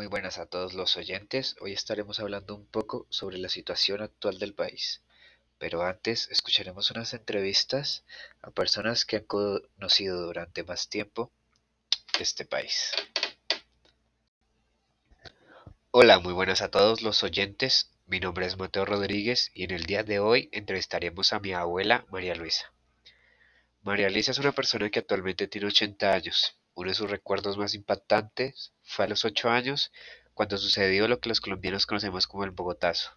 muy buenas a todos los oyentes. Hoy estaremos hablando un poco sobre la situación actual del país. Pero antes escucharemos unas entrevistas a personas que han conocido durante más tiempo este país. Hola, muy buenas a todos los oyentes. Mi nombre es Mateo Rodríguez y en el día de hoy entrevistaremos a mi abuela María Luisa. María Luisa es una persona que actualmente tiene 80 años uno de sus recuerdos más impactantes fue a los ocho años, cuando sucedió lo que los colombianos conocemos como el Bogotazo.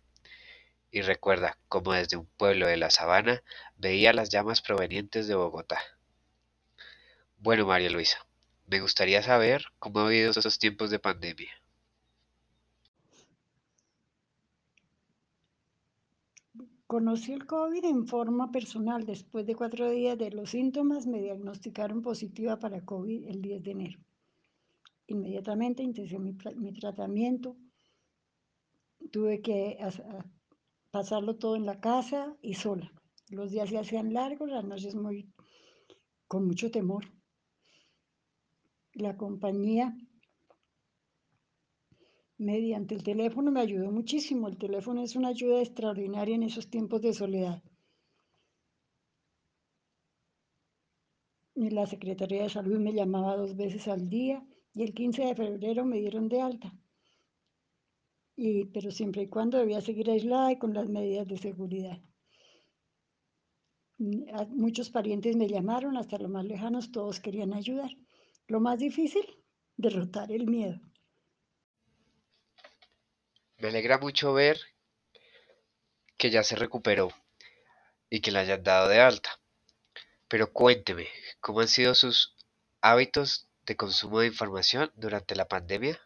Y recuerda cómo desde un pueblo de la sabana veía las llamas provenientes de Bogotá. Bueno, María Luisa, me gustaría saber cómo ha habido estos tiempos de pandemia. Conocí el COVID en forma personal. Después de cuatro días de los síntomas, me diagnosticaron positiva para COVID el 10 de enero. Inmediatamente inicié mi, tratamiento. Tuve que pasarlo todo en la casa y sola. Los días se hacían largos, las noches muy, con mucho temor. La compañía mediante el teléfono me ayudó muchísimo. El teléfono es una ayuda extraordinaria en esos tiempos de soledad. La Secretaría de Salud me llamaba dos veces al día y el 15 de febrero me dieron de alta. Y, pero siempre y cuando debía seguir aislada y con las medidas de seguridad. Muchos parientes me llamaron, hasta los más lejanos, todos querían ayudar. Lo más difícil, derrotar el miedo. Me alegra mucho ver que ya se recuperó y que la hayan dado de alta. Pero cuénteme, ¿cómo han sido sus hábitos de consumo de información durante la pandemia?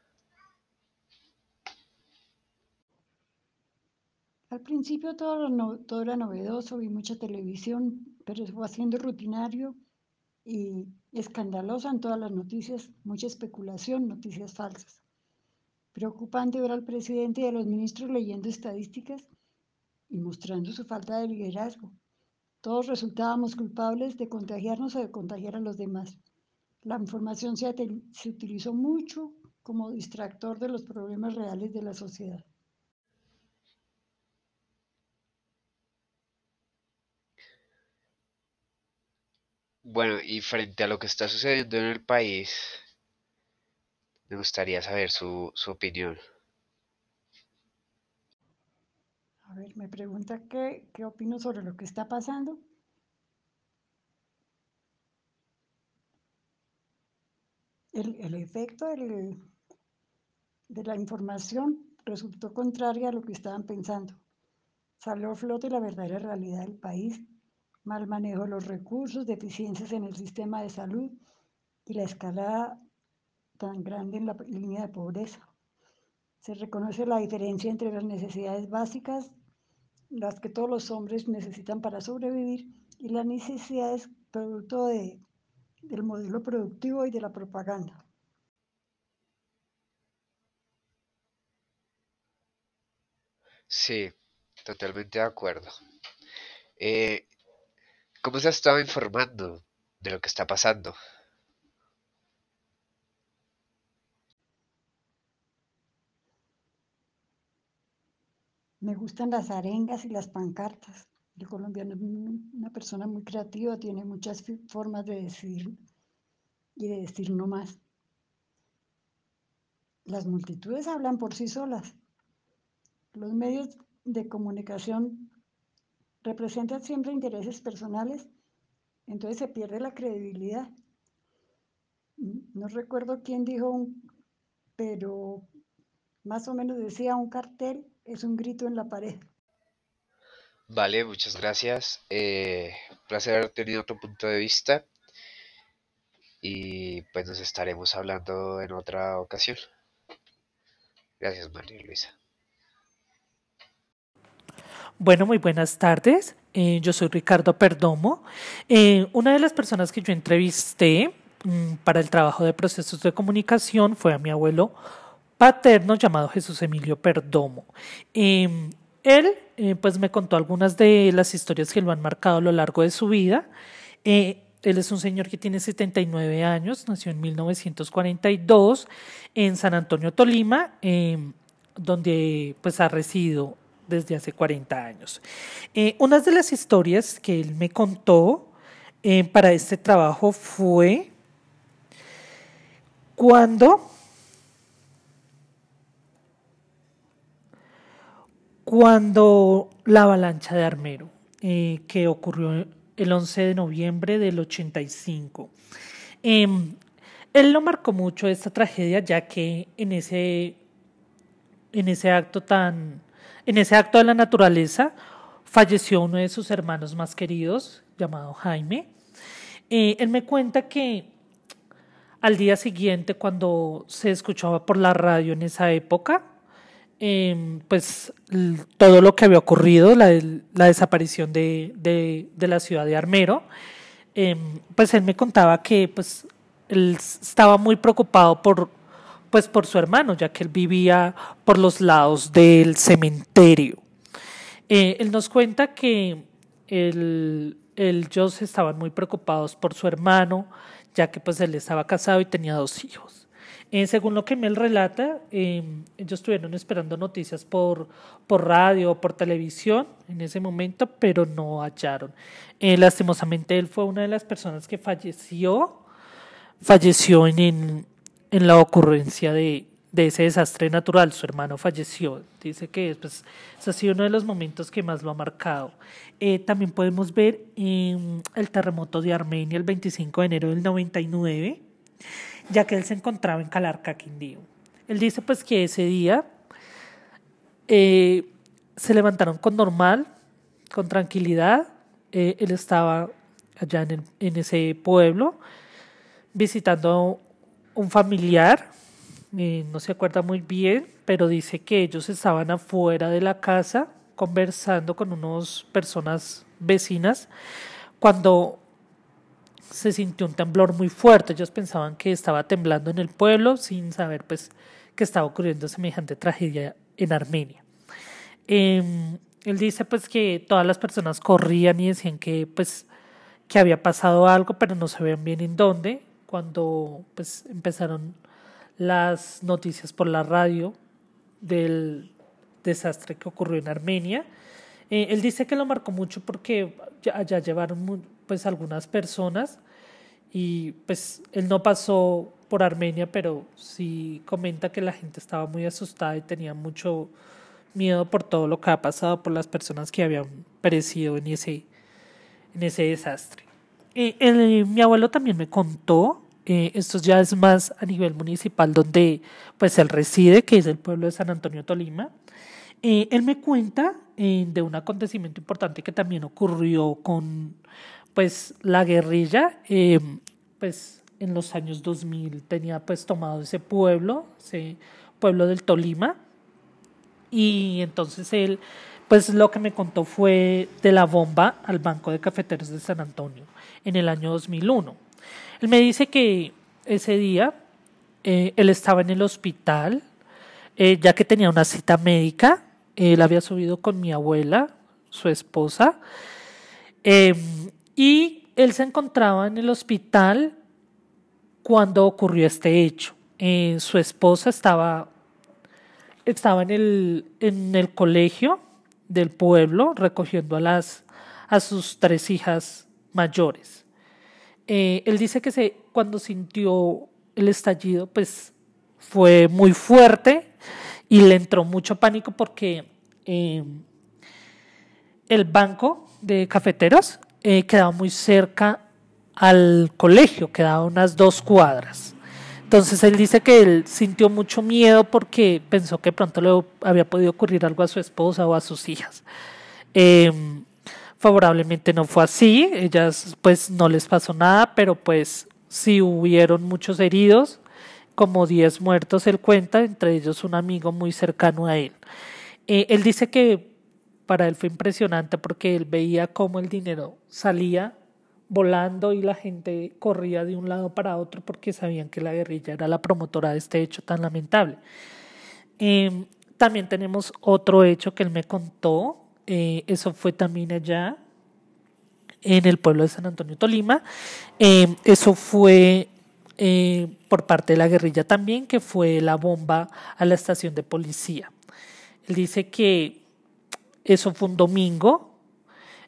Al principio todo, todo era novedoso, vi mucha televisión, pero se fue haciendo rutinario y escandalosa en todas las noticias, mucha especulación, noticias falsas. Preocupante ver al presidente y a los ministros leyendo estadísticas y mostrando su falta de liderazgo. Todos resultábamos culpables de contagiarnos o de contagiar a los demás. La información se, se utilizó mucho como distractor de los problemas reales de la sociedad. Bueno, y frente a lo que está sucediendo en el país, me gustaría saber su, opinión. A ver, me pregunta qué, qué opino sobre lo que está pasando. El, efecto de la información resultó contraria a lo que estaban pensando. Salió a flote la verdadera realidad del país, mal manejo de los recursos, deficiencias en el sistema de salud y la escalada tan grande en la línea de pobreza. Se reconoce la diferencia entre las necesidades básicas, las que todos los hombres necesitan para sobrevivir, y las necesidades producto de, del modelo productivo y de la propaganda. Sí, totalmente de acuerdo. Eh, ¿Cómo se ha estado informando de lo que está pasando? Me gustan las arengas y las pancartas. El colombiano es una persona muy creativa, tiene muchas formas de decir y de decir no más. Las multitudes hablan por sí solas. Los medios de comunicación representan siempre intereses personales, entonces se pierde la credibilidad. No recuerdo quién dijo, pero más o menos decía un cartel es un grito en la pared. Vale, muchas gracias. Eh, placer haber tenido otro punto de vista y pues nos estaremos hablando en otra ocasión. Gracias, María Luisa. Bueno, muy buenas tardes. Eh, yo soy Ricardo Perdomo. Eh, una de las personas que yo entrevisté mm, para el trabajo de procesos de comunicación fue a mi abuelo paterno llamado Jesús Emilio Perdomo. Em, él eh, pues me contó algunas de las historias que lo han marcado a lo largo de su vida. Eh, él es un señor que tiene 79 años, nació en 1942 en San Antonio, Tolima, em, donde pues ha residido desde hace 40 años. Eh, una de las historias que él me contó para este trabajo fue cuando cuando la avalancha de Armero, eh, que ocurrió el 11 de noviembre del 85. Em, él lo marcó mucho esta tragedia, ya que en ese, en ese acto tan, en ese acto de la naturaleza, falleció uno de sus hermanos más queridos, llamado Jaime. Eh, él me cuenta que al día siguiente, cuando se escuchaba por la radio en esa época, Em, pues todo lo que había ocurrido, la, desaparición de, la ciudad de Armero, em, pues él me contaba que pues él estaba muy preocupado por, pues por su hermano, ya que él vivía por los lados del cementerio. Eh, él nos cuenta que él, ellos estaban muy preocupados por su hermano, ya que pues él estaba casado y tenía dos hijos. Eh, según lo que me relata, em, ellos estuvieron esperando noticias por, por radio o por televisión en ese momento, pero no hallaron. Eh, lastimosamente, él fue una de las personas que falleció, falleció en, en, la ocurrencia de, de, ese desastre natural. Su hermano falleció. Dice que pues, ese ha sido uno de los momentos que más lo ha marcado. Eh, también podemos ver em, el terremoto de Armenia el 25 de enero del 99 ya que él se encontraba en Calarca, Quindío. Él dice pues que ese día eh, se levantaron con normal, con tranquilidad. Eh, él estaba allá en, ese pueblo visitando un familiar, eh, no se acuerda muy bien, pero dice que ellos estaban afuera de la casa conversando con unas personas vecinas cuando se sintió un temblor muy fuerte. Ellos pensaban que estaba temblando en el pueblo sin saber pues que estaba ocurriendo semejante tragedia en Armenia. Em, él dice pues que todas las personas corrían y decían que pues que había pasado algo, pero no sabían bien en dónde. Cuando pues empezaron las noticias por la radio del desastre que ocurrió en Armenia. Eh, él dice que lo marcó mucho porque ya llevaron pues algunas personas y pues él no pasó por Armenia, pero sí comenta que la gente estaba muy asustada y tenía mucho miedo por todo lo que ha pasado por las personas que habían perecido en ese, en ese desastre. Eh, mi abuelo también me contó, eh, esto ya es más a nivel municipal donde pues él reside, que es el pueblo de San Antonio Tolima. Eh, él me cuenta de un acontecimiento importante que también ocurrió con pues la guerrilla, eh, pues en los años 2000 tenía pues tomado ese pueblo, ese pueblo del Tolima, y entonces él, pues lo que me contó fue de la bomba al Banco de Cafeteros de San Antonio en el año 2001. Él me dice que ese día eh, él estaba en el hospital, eh, ya que tenía una cita médica, él había subido con mi abuela, su esposa, y él se encontraba en el hospital cuando ocurrió este hecho. Eh, su esposa estaba, estaba en, el, en el colegio del pueblo recogiendo a, las, a sus tres hijas mayores. Eh, él dice que se, cuando sintió el estallido, pues fue muy fuerte y le entró mucho pánico porque eh, el banco de cafeteros eh, quedaba muy cerca al colegio, quedaba unas dos cuadras. Entonces él dice que él sintió mucho miedo porque pensó que pronto le había podido ocurrir algo a su esposa o a sus hijas. Em, favorablemente no fue así, ellas pues no les pasó nada, pero pues sí hubieron muchos heridos, como 10 muertos él cuenta, entre ellos un amigo muy cercano a él. Eh, él dice que para él fue impresionante porque él veía cómo el dinero salía volando y la gente corría de un lado para otro porque sabían que la guerrilla era la promotora de este hecho tan lamentable. Em, también tenemos otro hecho que él me contó, eh, eso fue también allá en el pueblo de San Antonio Tolima. Eh, eso fue eh, por parte de la guerrilla también, que fue la bomba a la estación de policía. Él dice que eso fue un domingo,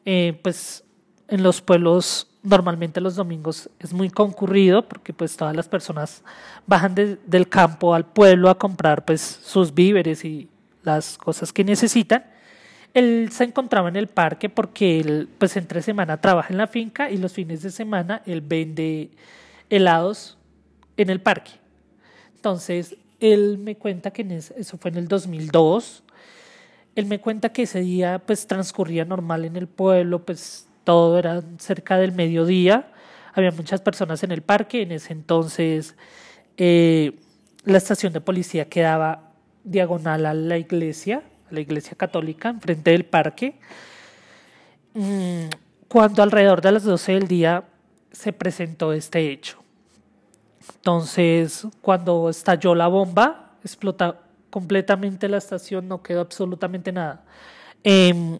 eh, pues en los pueblos normalmente los domingos es muy concurrido porque pues todas las personas bajan del campo al pueblo a comprar pues sus víveres y las cosas que necesitan. Él se encontraba en el parque porque él pues entre semana trabaja en la finca y los fines de semana él vende helados en el parque. Entonces, él me cuenta que eso fue en el 2002. Él me cuenta que ese día pues transcurría normal en el pueblo, pues todo era cerca del mediodía. Había muchas personas en el parque. En ese entonces eh, la estación de policía quedaba diagonal a la iglesia, a la iglesia católica, enfrente del parque. Mm, cuando alrededor de las 12 del día se presentó este hecho. Entonces, cuando estalló la bomba, explotó completamente la estación, no quedó absolutamente nada. Em,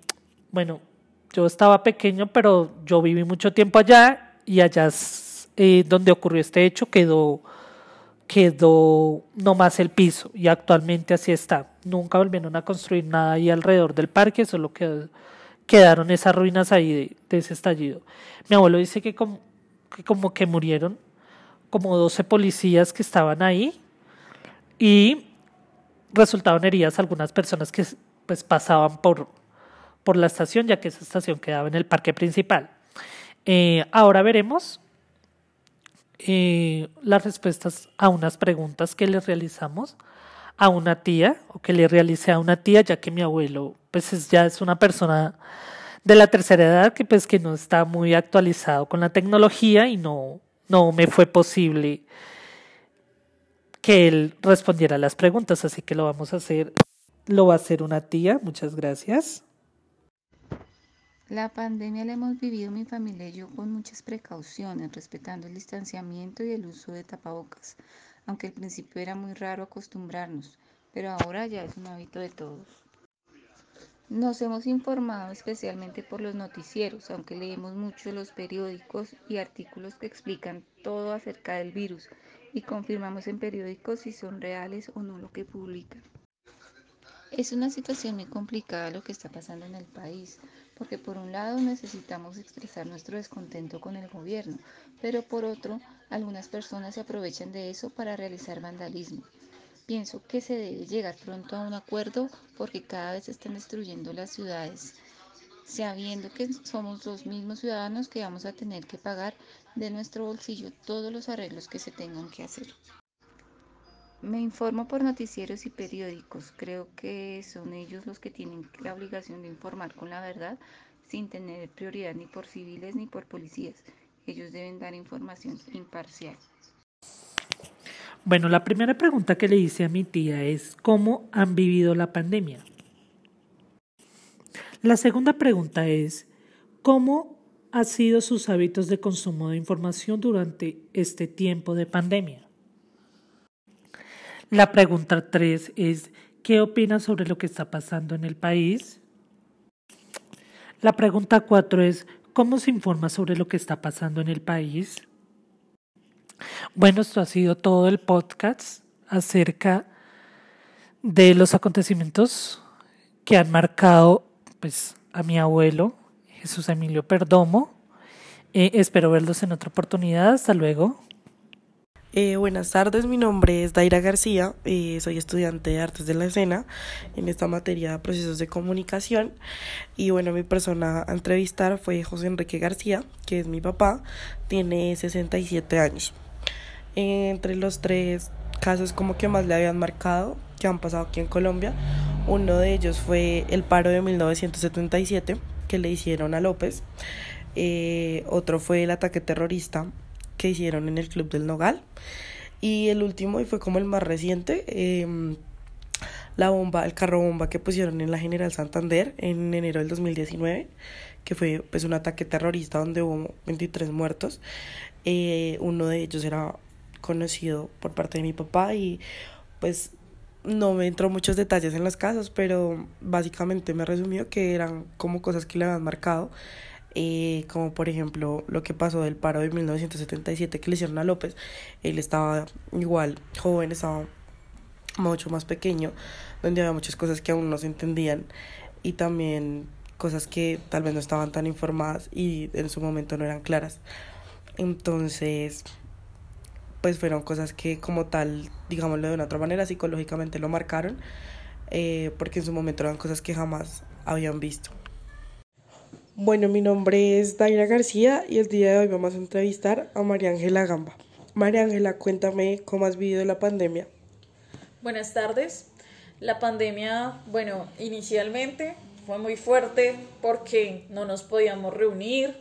bueno, yo estaba pequeño, pero yo viví mucho tiempo allá y allá eh, donde ocurrió este hecho quedó, quedó nomás el piso y actualmente así está. Nunca volvieron a construir nada ahí alrededor del parque, solo quedaron esas ruinas ahí de, ese estallido. Mi abuelo dice que que, como que murieron como 12 policías que estaban ahí y resultaron heridas algunas personas que pues pasaban por, por la estación, ya que esa estación quedaba en el parque principal. Eh, ahora veremos eh, las respuestas a unas preguntas que le realizamos a una tía o que le realicé a una tía, ya que mi abuelo pues ya es una persona de la tercera edad que pues que no está muy actualizado con la tecnología y no no me fue posible que él respondiera las preguntas, así que lo vamos a hacer, lo va a hacer una tía, muchas gracias. La pandemia la hemos vivido mi familia y yo con muchas precauciones, respetando el distanciamiento y el uso de tapabocas, aunque al principio era muy raro acostumbrarnos, pero ahora ya es un hábito de todos. Nos hemos informado especialmente por los noticieros, aunque leemos mucho los periódicos y artículos que explican todo acerca del virus y confirmamos en periódicos si son reales o no lo que publican. Es una situación muy complicada lo que está pasando en el país, porque por un lado necesitamos expresar nuestro descontento con el gobierno, pero por otro, algunas personas se aprovechan de eso para realizar vandalismo. Pienso que se debe llegar pronto a un acuerdo porque cada vez se están destruyendo las ciudades, sabiendo que somos los mismos ciudadanos que vamos a tener que pagar de nuestro bolsillo todos los arreglos que se tengan que hacer. Me informo por noticieros y periódicos. Creo que son ellos los que tienen la obligación de informar con la verdad sin tener prioridad ni por civiles ni por policías. Ellos deben dar información imparcial. Bueno, la primera pregunta que le hice a mi tía es ¿cómo han vivido la pandemia? La segunda pregunta es ¿cómo han sido sus hábitos de consumo de información durante este tiempo de pandemia? La pregunta tres es ¿qué opina sobre lo que está pasando en el país? La pregunta cuatro es ¿cómo se informa sobre lo que está pasando en el país? Bueno, esto ha sido todo el podcast acerca de los acontecimientos que han marcado pues, a mi abuelo, Jesús Emilio Perdomo. Eh, espero verlos en otra oportunidad. Hasta luego. Eh, buenas tardes, mi nombre es Daira García, eh, soy estudiante de Artes de la Escena en esta materia procesos de comunicación y bueno, mi persona a entrevistar fue José Enrique García, que es mi papá, tiene 67 años entre los tres casos como que más le habían marcado que han pasado aquí en Colombia. Uno de ellos fue el paro de 1977 que le hicieron a López. Eh, otro fue el ataque terrorista que hicieron en el Club del Nogal. Y el último, y fue como el más reciente, em, la bomba, el carro bomba que pusieron en la General Santander en enero del 2019, que fue pues un ataque terrorista donde hubo 23 muertos. Eh, uno de ellos era conocido por parte de mi papá y pues no me entró muchos detalles en los casos, pero básicamente me resumió que eran como cosas que le habían marcado eh, como por ejemplo lo que pasó del paro de 1977 que le hicieron a López. Él estaba igual joven, estaba mucho más pequeño, donde había muchas cosas que aún no se entendían y también cosas que tal vez no estaban tan informadas y en su momento no eran claras. Entonces, pues fueron cosas que como tal, digámoslo de una otra manera, psicológicamente lo marcaron, eh, porque en su momento eran cosas que jamás habían visto. Bueno, mi nombre es Daira García y el día de hoy vamos a entrevistar a María Ángela Gamba. María Ángela, cuéntame cómo has vivido la pandemia. Buenas tardes. La pandemia, bueno, inicialmente fue muy fuerte porque no nos podíamos reunir.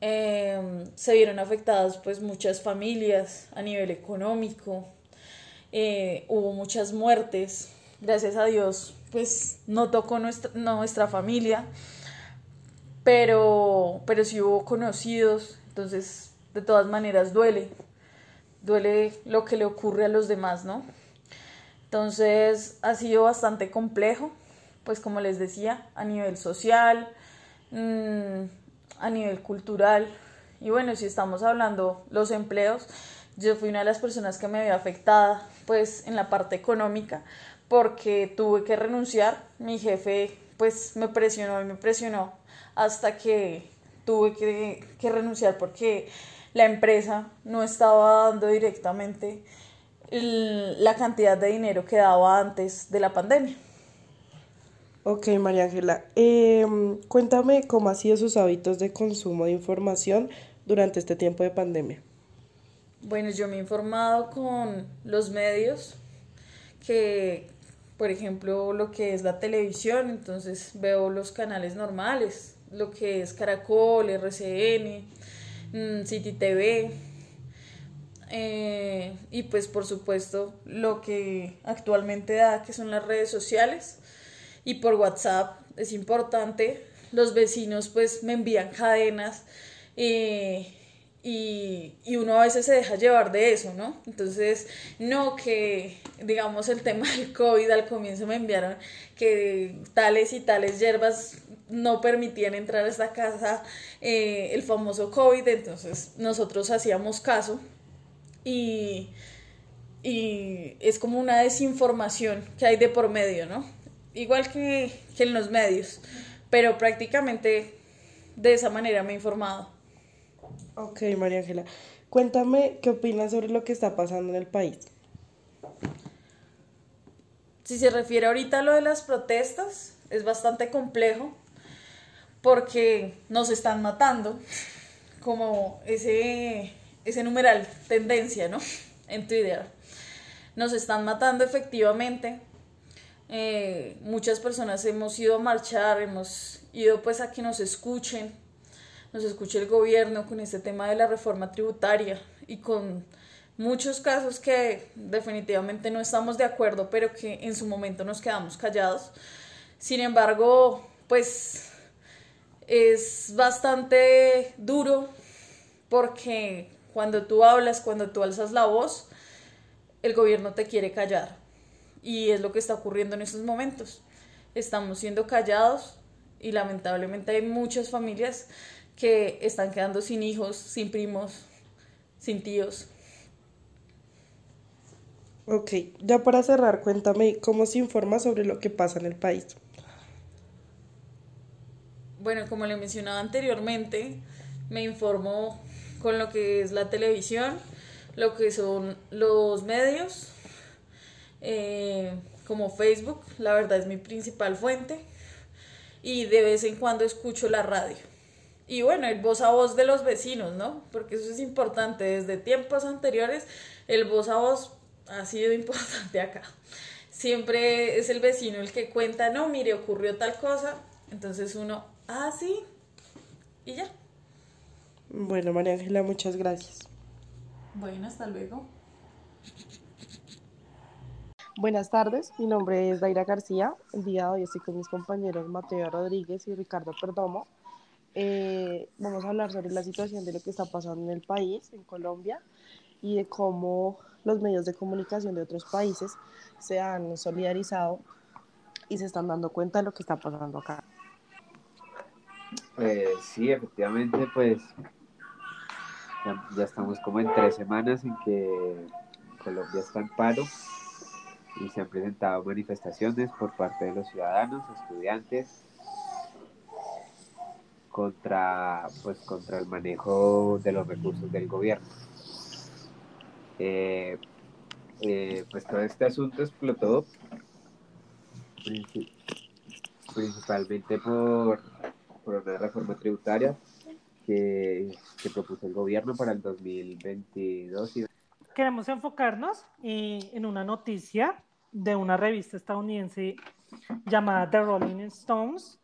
Em, se vieron afectadas pues muchas familias a nivel económico. Eh, hubo muchas muertes. Gracias a Dios, pues no tocó nuestra, nuestra familia, pero, pero sí hubo conocidos. Entonces, de todas maneras, duele. Duele lo que le ocurre a los demás, ¿no? Entonces ha sido bastante complejo, pues como les decía, a nivel social, mm, a nivel cultural. Y bueno, si estamos hablando los empleos, yo fui una de las personas que me había afectada pues en la parte económica porque tuve que renunciar. Mi jefe pues me presionó y me presionó hasta que tuve que, que renunciar porque la empresa no estaba dando directamente la cantidad de dinero que daba antes de la pandemia. Ok, María Ángela, em, cuéntame cómo han sido sus hábitos de consumo de información durante este tiempo de pandemia. Bueno, yo me he informado con los medios que, por ejemplo, lo que es la televisión, entonces veo los canales normales, lo que es Caracol, RCN, mm, City TV, eh, y pues por supuesto lo que actualmente da, que son las redes sociales y por WhatsApp es importante. Los vecinos pues me envían cadenas eh, y, y, uno a veces se deja llevar de eso, ¿no? Entonces, no que, digamos, el tema del COVID al comienzo me enviaron que tales y tales hierbas no permitían entrar a esta casa, eh, el famoso COVID, entonces nosotros hacíamos caso y, es como una desinformación que hay de por medio, ¿no? Igual que, que en los medios, pero prácticamente de esa manera me he informado. Ok, María Ángela, cuéntame qué opinas sobre lo que está pasando en el país. Si se refiere ahorita a lo de las protestas, es bastante complejo porque nos están matando, como ese ese numeral tendencia, ¿no? En Twitter. Nos están matando efectivamente. Eh, muchas personas hemos ido a marchar, hemos ido pues a que nos escuchen, nos escuche el gobierno con este tema de la reforma tributaria y con muchos casos que definitivamente no estamos de acuerdo, pero que en su momento nos quedamos callados. Sin embargo, pues es bastante duro porque cuando tú hablas, cuando tú alzas la voz, el gobierno te quiere callar. Y es lo que está ocurriendo en estos momentos. Estamos siendo callados y lamentablemente hay muchas familias que están quedando sin hijos, sin primos, sin tíos. Ok, ya para cerrar, cuéntame cómo se informa sobre lo que pasa en el país. Bueno, como le mencionaba anteriormente, me informo con lo que es la televisión, lo que son los medios, eh, como Facebook, la verdad es mi principal fuente, y de vez en cuando escucho la radio. Y bueno, el voz a voz de los vecinos, ¿no? Porque eso es importante. Desde tiempos anteriores, el voz a voz ha sido importante acá. Siempre es el vecino el que cuenta, no, mire, ocurrió tal cosa. Entonces uno, ah, sí, y ya. Bueno, María Ángela, muchas gracias. Bueno, hasta luego. Buenas tardes, mi nombre es Daira García. El día de hoy estoy con mis compañeros Mateo Rodríguez y Ricardo Perdomo. Eh, vamos a hablar sobre la situación de lo que está pasando en el país, en Colombia, y de cómo los medios de comunicación de otros países se han solidarizado y se están dando cuenta de lo que está pasando acá. Eh, sí, efectivamente, pues ya, ya, estamos como en tres semanas en que Colombia está en paro y se han presentado manifestaciones por parte de los ciudadanos, estudiantes, contra, pues, contra el manejo de los recursos del gobierno. Eh, eh, pues todo este asunto explotó principalmente por, por una reforma tributaria que, que, propuso el gobierno para el 2022. Queremos enfocarnos eh, en una noticia de una revista estadounidense llamada The Rolling Stones.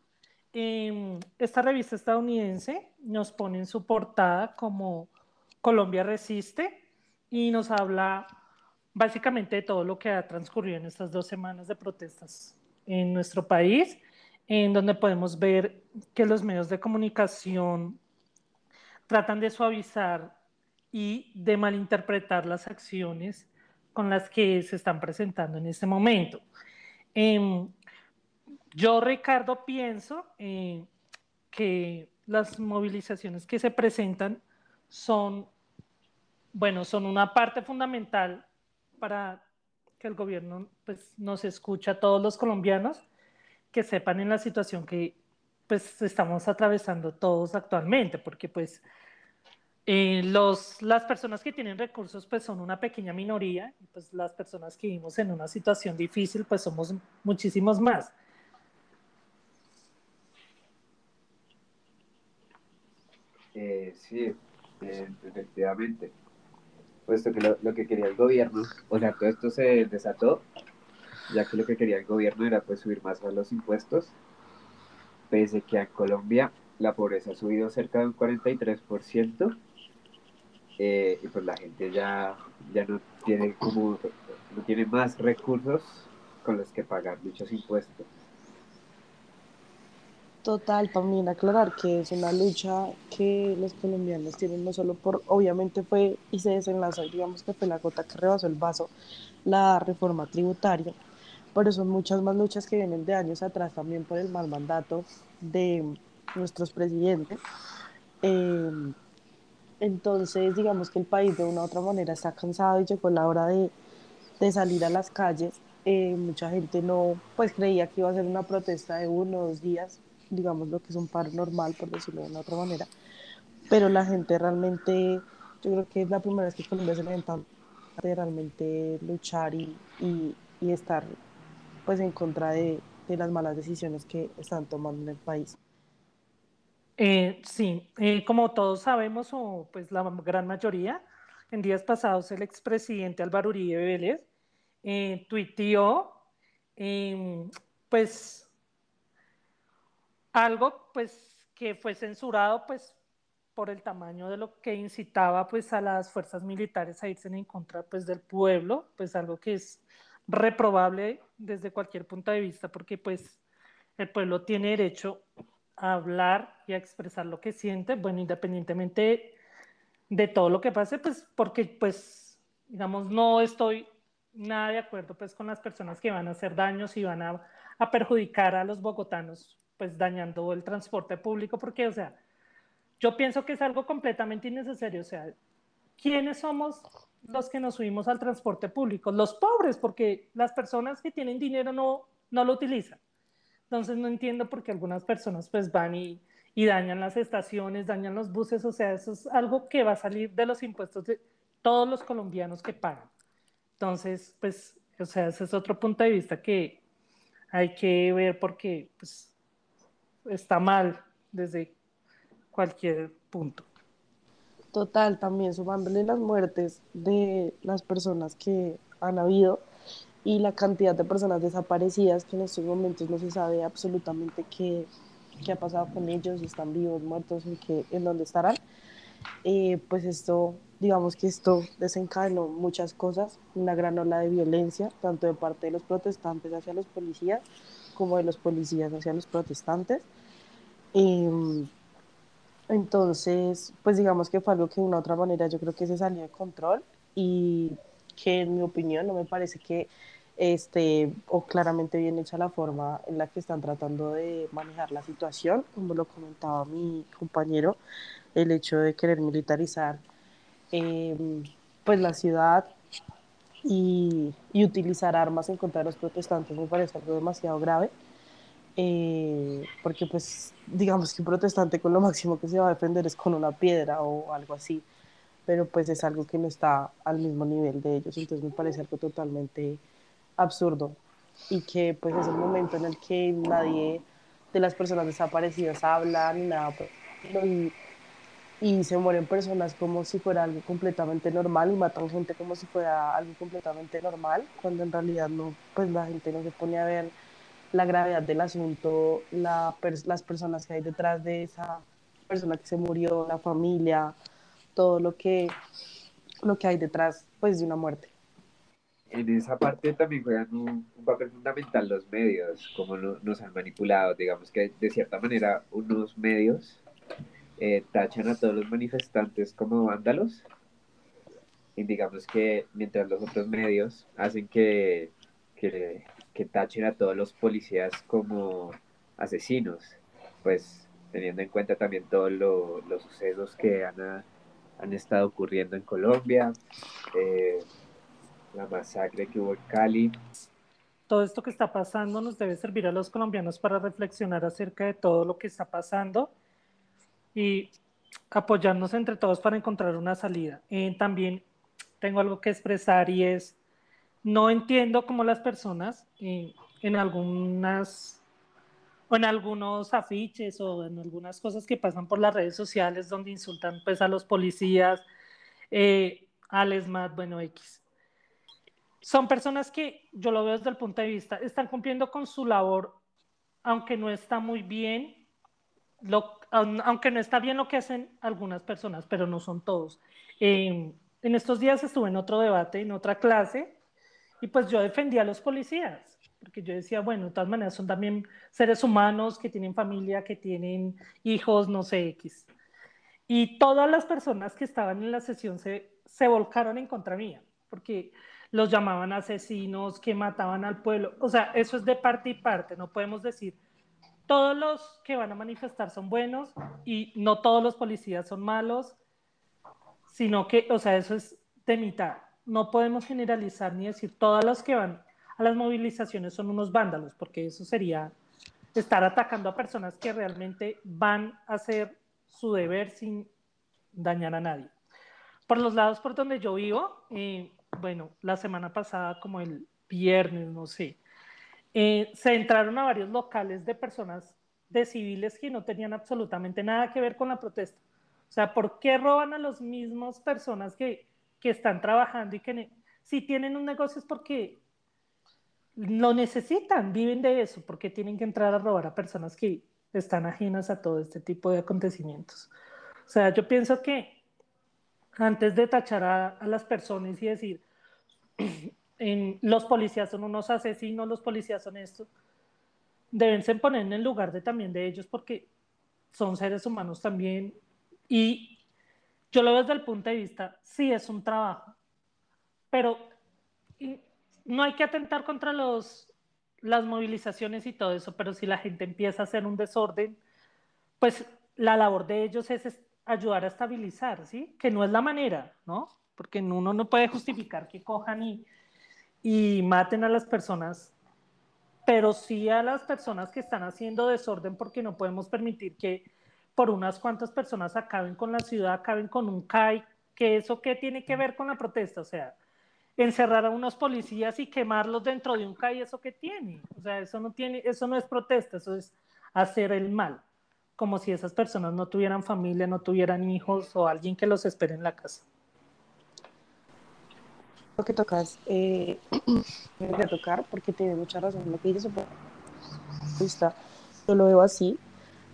Eh, esta revista estadounidense nos pone en su portada como Colombia resiste y nos habla básicamente de todo lo que ha transcurrido en estas dos semanas de protestas en nuestro país, en donde podemos ver que los medios de comunicación tratan de suavizar y de malinterpretar las acciones con las que se están presentando en este momento. Eh, yo, Ricardo, pienso eh, que las movilizaciones que se presentan son, bueno, son una parte fundamental para que el gobierno pues, nos escuche a todos los colombianos, que sepan en la situación que pues estamos atravesando todos actualmente, porque pues eh, los, las personas que tienen recursos pues son una pequeña minoría pues las personas que vivimos en una situación difícil pues somos muchísimos más. Eh, sí, eh, efectivamente. Puesto que lo, lo, que quería el gobierno, o sea, todo esto se desató, ya que lo que quería el gobierno era pues subir más a los impuestos, pese que en Colombia la pobreza ha subido cerca de un 43%, eh, y pues la gente ya, ya no tiene como no tiene más recursos con los que pagar muchos impuestos. Total, también aclarar que es una lucha que los colombianos tienen no solo por, obviamente fue y se desenlazó, digamos que fue la gota que rebasó el vaso, la reforma tributaria, pero son muchas más luchas que vienen de años atrás también por el mal mandato de nuestros presidentes. Eh, entonces, digamos que el país de una u otra manera está cansado y llegó la hora de, de salir a las calles. Eh, mucha gente no, pues creía que iba a ser una protesta de uno o dos días, digamos lo que es un paro normal, por decirlo de una otra manera. Pero la gente realmente, yo creo que es la primera vez que Colombia se levanta de realmente luchar y, y, y estar pues en contra de, de, las malas decisiones que están tomando en el país. Eh, sí, eh, como todos sabemos, o pues la gran mayoría, en días pasados el expresidente Álvaro Uribe Vélez eh, tuiteó eh, pues algo pues que fue censurado pues por el tamaño de lo que incitaba pues a las fuerzas militares a irse en contra pues del pueblo, pues algo que es reprobable desde cualquier punto de vista porque pues el pueblo tiene derecho a hablar y a expresar lo que siente, bueno, independientemente de todo lo que pase, pues porque pues digamos no estoy nada de acuerdo pues con las personas que van a hacer daños y van a, a perjudicar a los bogotanos pues dañando el transporte público, porque, o sea, yo pienso que es algo completamente innecesario, o sea, ¿quiénes somos los que nos subimos al transporte público? Los pobres, porque las personas que tienen dinero no, no lo utilizan. Entonces no entiendo por qué algunas personas pues van y, y dañan las estaciones, dañan los buses, o sea, eso es algo que va a salir de los impuestos de todos los colombianos que pagan. Entonces, pues, o sea, ese es otro punto de vista que hay que ver porque, pues, está mal desde cualquier punto. Total, también sumándole las muertes de las personas que han habido y la cantidad de personas desaparecidas que en estos momentos no se sabe absolutamente qué, qué ha pasado con ellos, si están vivos, muertos, en, qué, en dónde estarán. Eh, pues esto, digamos que esto desencadenó muchas cosas, una gran ola de violencia, tanto de parte de los protestantes hacia los policías, como de los policías hacia los protestantes. Eh, entonces, pues digamos que fue algo que de una u otra manera yo creo que se salió de control y que en mi opinión no me parece que este, o claramente bien hecha la forma en la que están tratando de manejar la situación, como lo comentaba mi compañero, el hecho de querer militarizar eh, pues la ciudad y, y, utilizar armas en contra de los protestantes me parece algo demasiado grave. Eh, porque pues digamos que un protestante con lo máximo que se va a defender es con una piedra o algo así, pero pues es algo que no está al mismo nivel de ellos, entonces me parece algo totalmente absurdo. Y que pues es el momento en el que nadie de las personas desaparecidas habla ni nada y, y se mueren personas como si fuera algo completamente normal y matan gente como si fuera algo completamente normal cuando en realidad no pues la gente no se pone a ver la gravedad del asunto la, las personas que hay detrás de esa persona que se murió la familia todo lo que lo que hay detrás pues de una muerte en esa parte también juegan un, papel fundamental los medios, como nos han manipulado. Digamos que de cierta manera unos medios eh, tachan a todos los manifestantes como vándalos. Y digamos que mientras los otros medios hacen que, que, tachen a todos los policías como asesinos, pues teniendo en cuenta también todos los sucesos que han, han estado ocurriendo en Colombia. Eh, la masacre que hubo en Cali. Todo esto que está pasando nos debe servir a los colombianos para reflexionar acerca de todo lo que está pasando y apoyarnos entre todos para encontrar una salida. Eh, también tengo algo que expresar y es, no entiendo cómo las personas eh, en algunas o en algunos afiches o en algunas cosas que pasan por las redes sociales donde insultan pues a los policías, eh, al ESMAD, bueno, X son personas que yo lo veo desde el punto de vista, están cumpliendo con su labor, aunque no está muy bien, lo, aunque no está bien lo que hacen algunas personas, pero no son todos. en estos días estuve en otro debate, en otra clase, y pues yo defendía a los policías, porque yo decía, bueno, de todas maneras son también seres humanos que tienen familia, que tienen hijos, no sé, X. Y todas las personas que estaban en la sesión se, se volcaron en contra mía, porque los llamaban asesinos, que mataban al pueblo. O sea, eso es de parte y parte. No podemos decir, todos los que van a manifestar son buenos y no todos los policías son malos, sino que, o sea, eso es de mitad. No podemos generalizar ni decir todos los que van a las movilizaciones son unos vándalos, porque eso sería estar atacando a personas que realmente van a hacer su deber sin dañar a nadie. Por los lados por donde yo vivo, eh, bueno, la semana pasada, como el viernes, no sé, eh, se entraron a varios locales de personas, de civiles que no tenían absolutamente nada que ver con la protesta. O sea, ¿por qué roban a las mismas personas que, que están trabajando y que si tienen un negocio es porque lo necesitan, viven de eso, porque tienen que entrar a robar a personas que están ajenas a todo este tipo de acontecimientos. O sea, yo pienso que antes de tachar a, las personas y decir, en, los policías son unos asesinos, los policías son esto, deben poner en el lugar de también de ellos porque son seres humanos también. Y yo lo veo desde el punto de vista, sí es un trabajo, pero no hay que atentar contra los, las movilizaciones y todo eso, pero si la gente empieza a hacer un desorden, pues la labor de ellos es ayudar a estabilizar, ¿sí? Que no es la manera, ¿no? Porque uno no puede justificar que cojan y, y maten a las personas, pero sí a las personas que están haciendo desorden porque no podemos permitir que por unas cuantas personas acaben con la ciudad, acaben con un CAI, que eso qué tiene que ver con la protesta, o sea, encerrar a unos policías y quemarlos dentro de un CAI, eso qué tiene, o sea, eso no tiene, eso no es protesta, eso es hacer el mal como si esas personas no tuvieran familia, no tuvieran hijos o alguien que los espere en la casa. Lo que tocas, eh, que tocar, porque tiene mucha razón lo que dices, yo lo veo así,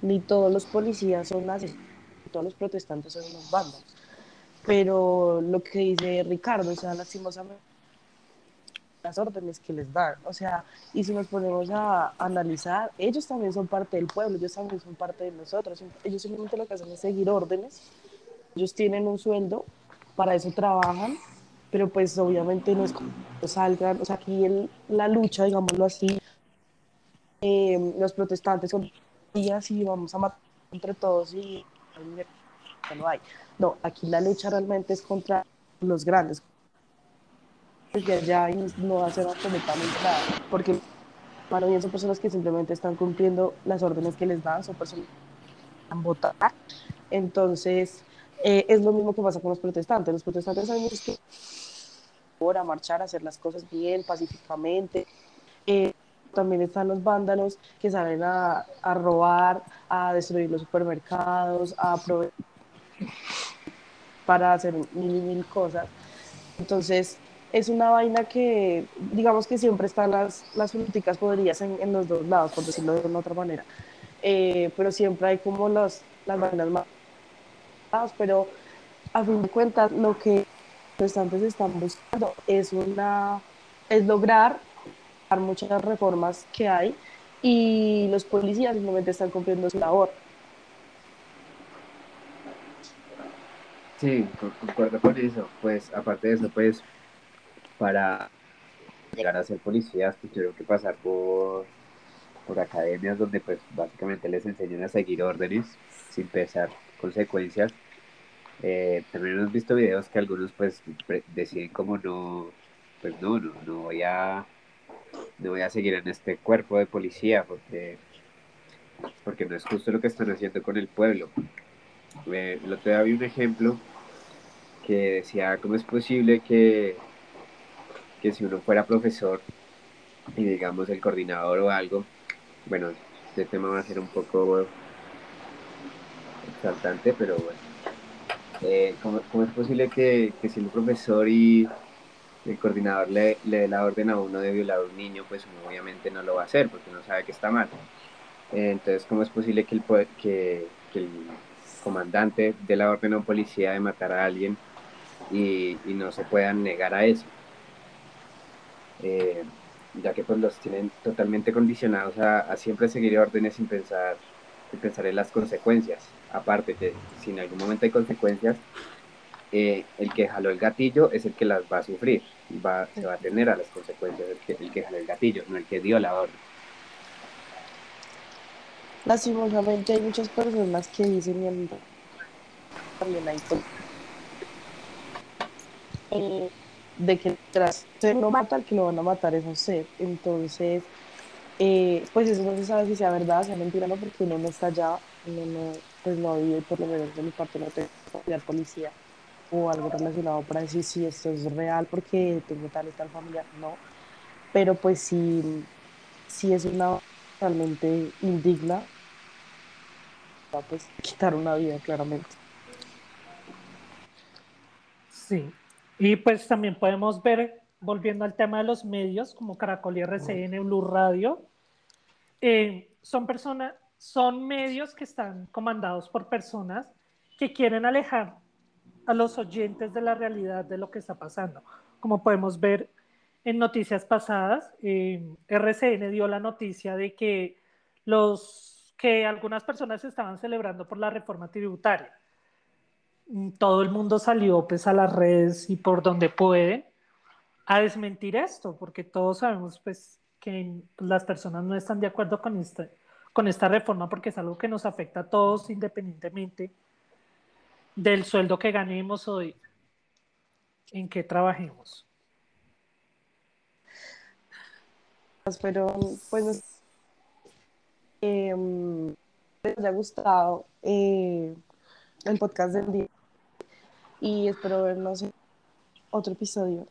ni todos los policías son así, todos los protestantes son unos bandos, pero lo que dice Ricardo, o sea, lastimosamente las órdenes que les dan. O sea, y si nos ponemos a analizar, ellos también son parte del pueblo, ellos también son parte de nosotros. Ellos simplemente lo que hacen es seguir órdenes. Ellos tienen un sueldo, para eso trabajan pero pues obviamente no es como salgan, o sea, aquí en la lucha, digámoslo así, eh, los protestantes son días y vamos a matar entre todos y no hay. No, aquí la lucha realmente es contra los grandes. Desde allá y no va a ser absolutamente nada, porque para mí son personas que simplemente están cumpliendo las órdenes que les dan, son personas que van a. Entonces, eh, es lo mismo que pasa con los protestantes. Los protestantes sabemos que a marchar, a hacer las cosas bien, pacíficamente. Eh, también están los vándalos que salen a, a, robar, a destruir los supermercados, a aprovechar para hacer mil y mil cosas. Entonces, es una vaina que, digamos que siempre están las, las políticas podrías en, en, los dos lados, por decirlo de una otra manera. Eh, pero siempre hay como los, las vainas más. Pero a fin de cuentas, lo que los protestantes están buscando es, una, es lograr muchas reformas que hay y los policías simplemente están cumpliendo su labor. Sí, concuerdo con eso. Pues aparte de eso, pues para llegar a ser policías, pues tuvieron que pasar por, por academias donde pues básicamente les enseñan a seguir órdenes sin pesar consecuencias. Eh, también hemos visto videos que algunos pues deciden como no, pues no, no, no voy a no voy a seguir en este cuerpo de policía porque porque no es justo lo que están haciendo con el pueblo. Eh, el otro día vi un ejemplo que decía cómo es posible que, que si uno fuera profesor y digamos el coordinador o algo, bueno, este tema va a ser un poco exaltante, pero bueno, eh, ¿cómo, ¿cómo, es posible que, que si un profesor y el coordinador le, le dé la orden a uno de violar a un niño, pues uno obviamente no lo va a hacer porque no sabe que está mal. Eh, entonces, ¿cómo es posible que el, que el comandante dé la orden a un policía de matar a alguien y, y no se puedan negar a eso? Eh, ya que pues los tienen totalmente condicionados a, siempre seguir órdenes sin pensar, sin pensar en las consecuencias. Aparte que si en algún momento hay consecuencias, eh, el que jaló el gatillo es el que las va a sufrir, va, se va a tener a las consecuencias el que, el que jaló el gatillo, no el que dio la orden. Lastimosamente hay muchas personas que dicen también hay eh, de que tras ser uno mata al que lo van a matar es usted. Entonces, eh, pues eso no se sabe si sea verdad, sea mentira, no, porque uno no está allá, uno no, pues no vive, por lo menos de mi parte no tengo policía o algo relacionado para decir si esto es real porque tengo tal y tal familia, no. Pero pues sí, sí es una realmente indigna, va pues quitar una vida claramente. Sí, y pues también podemos ver, volviendo al tema de los medios, como Caracol y RCN, Blue Radio, eh, son personas, son medios que están comandados por personas que quieren alejar a los oyentes de la realidad de lo que está pasando. Como podemos ver en noticias pasadas, eh, RCN dio la noticia de que, los, que algunas personas estaban celebrando por la reforma tributaria. Todo el mundo salió pues, a las redes y por donde puede a desmentir esto, porque todos sabemos pues, que las personas no están de acuerdo con esta, con esta reforma porque es algo que nos afecta a todos independientemente del sueldo que ganemos hoy, en qué trabajemos. Pero pues eh, les haya gustado el podcast del día y espero vernos en otro episodio.